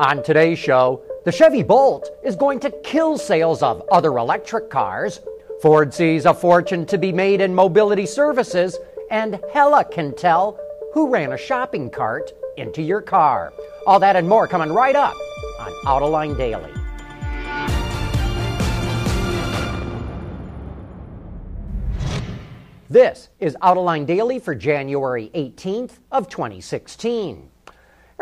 On today's show, the Chevy Bolt is going to kill sales of other electric cars. Ford sees a fortune to be made in mobility services, and Hella can tell who ran a shopping cart into your car. All that and more coming right up on Autoline Daily. This is Autoline Daily for January 18th of 2016.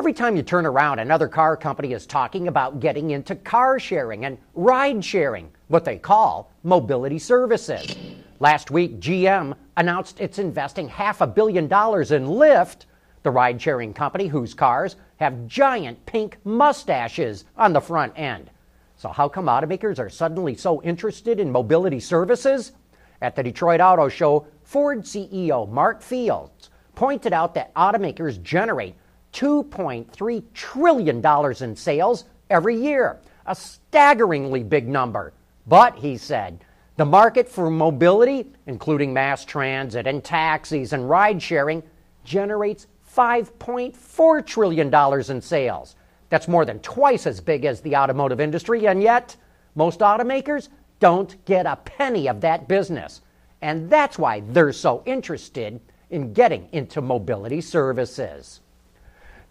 Every time you turn around, another car company is talking about getting into car sharing and ride sharing, what they call mobility services. Last week, GM announced it's investing half a billion dollars in Lyft, the ride sharing company whose cars have giant pink mustaches on the front end. So, how come automakers are suddenly so interested in mobility services? At the Detroit Auto Show, Ford CEO Mark Fields pointed out that automakers generate $2.3 trillion in sales every year, a staggeringly big number. But, he said, the market for mobility, including mass transit and taxis and ride sharing, generates $5.4 trillion in sales. That's more than twice as big as the automotive industry, and yet most automakers don't get a penny of that business. And that's why they're so interested in getting into mobility services.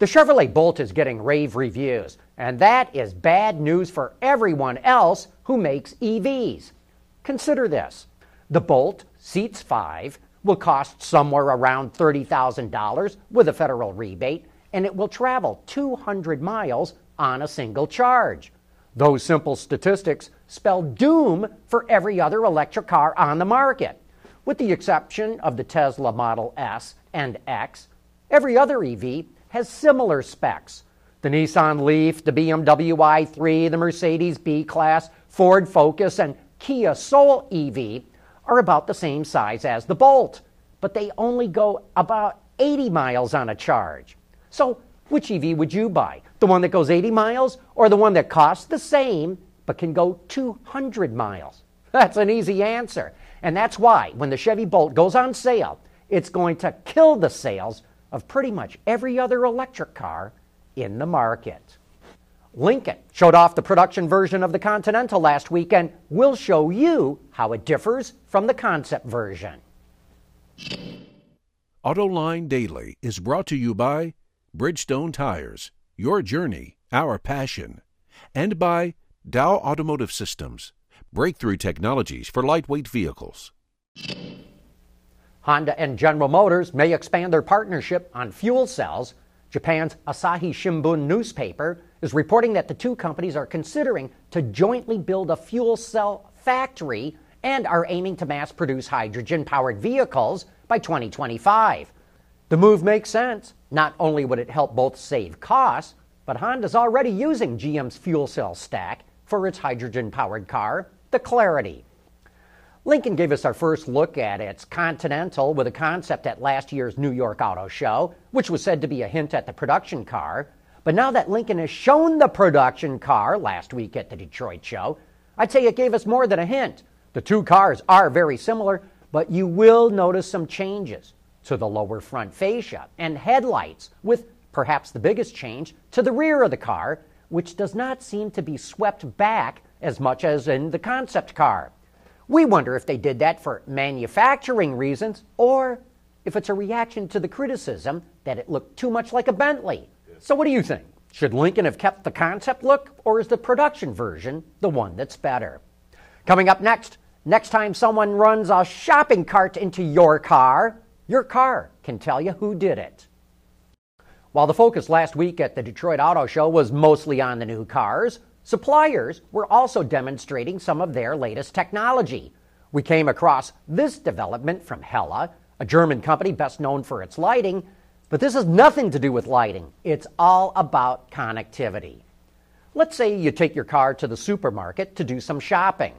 The Chevrolet Bolt is getting rave reviews, and that is bad news for everyone else who makes EVs. Consider this the Bolt seats five will cost somewhere around $30,000 with a federal rebate, and it will travel 200 miles on a single charge. Those simple statistics spell doom for every other electric car on the market. With the exception of the Tesla Model S and X, every other EV has similar specs. The Nissan Leaf, the BMW i3, the Mercedes B Class, Ford Focus, and Kia Soul EV are about the same size as the Bolt, but they only go about 80 miles on a charge. So, which EV would you buy? The one that goes 80 miles or the one that costs the same but can go 200 miles? That's an easy answer. And that's why when the Chevy Bolt goes on sale, it's going to kill the sales of pretty much every other electric car in the market. Lincoln showed off the production version of the Continental last week, and we'll show you how it differs from the concept version. AutoLine Daily is brought to you by Bridgestone Tires, your journey, our passion, and by Dow Automotive Systems, breakthrough technologies for lightweight vehicles. Honda and General Motors may expand their partnership on fuel cells. Japan's Asahi Shimbun newspaper is reporting that the two companies are considering to jointly build a fuel cell factory and are aiming to mass produce hydrogen powered vehicles by 2025. The move makes sense. Not only would it help both save costs, but Honda's already using GM's fuel cell stack for its hydrogen powered car, the Clarity. Lincoln gave us our first look at its Continental with a concept at last year's New York Auto Show, which was said to be a hint at the production car. But now that Lincoln has shown the production car last week at the Detroit show, I'd say it gave us more than a hint. The two cars are very similar, but you will notice some changes to the lower front fascia and headlights, with perhaps the biggest change to the rear of the car, which does not seem to be swept back as much as in the concept car. We wonder if they did that for manufacturing reasons or if it's a reaction to the criticism that it looked too much like a Bentley. So, what do you think? Should Lincoln have kept the concept look, or is the production version the one that's better? Coming up next, next time someone runs a shopping cart into your car, your car can tell you who did it. While the focus last week at the Detroit Auto Show was mostly on the new cars, Suppliers were also demonstrating some of their latest technology. We came across this development from Hella, a German company best known for its lighting, but this has nothing to do with lighting. It's all about connectivity. Let's say you take your car to the supermarket to do some shopping.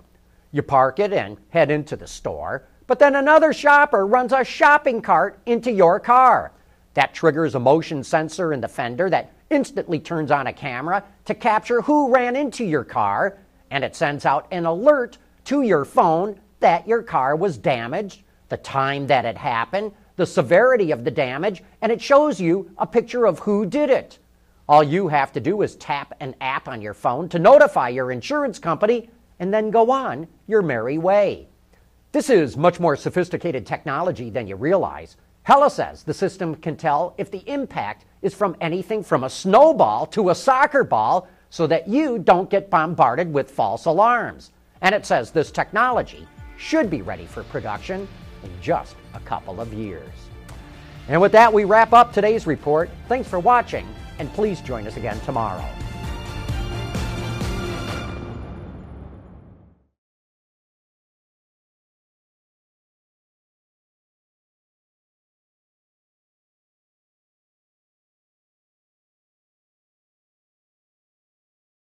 You park it and head into the store, but then another shopper runs a shopping cart into your car. That triggers a motion sensor in the fender that instantly turns on a camera to capture who ran into your car, and it sends out an alert to your phone that your car was damaged, the time that it happened, the severity of the damage, and it shows you a picture of who did it. All you have to do is tap an app on your phone to notify your insurance company and then go on your merry way. This is much more sophisticated technology than you realize. Hella says the system can tell if the impact is from anything from a snowball to a soccer ball so that you don't get bombarded with false alarms. And it says this technology should be ready for production in just a couple of years. And with that, we wrap up today's report. Thanks for watching, and please join us again tomorrow.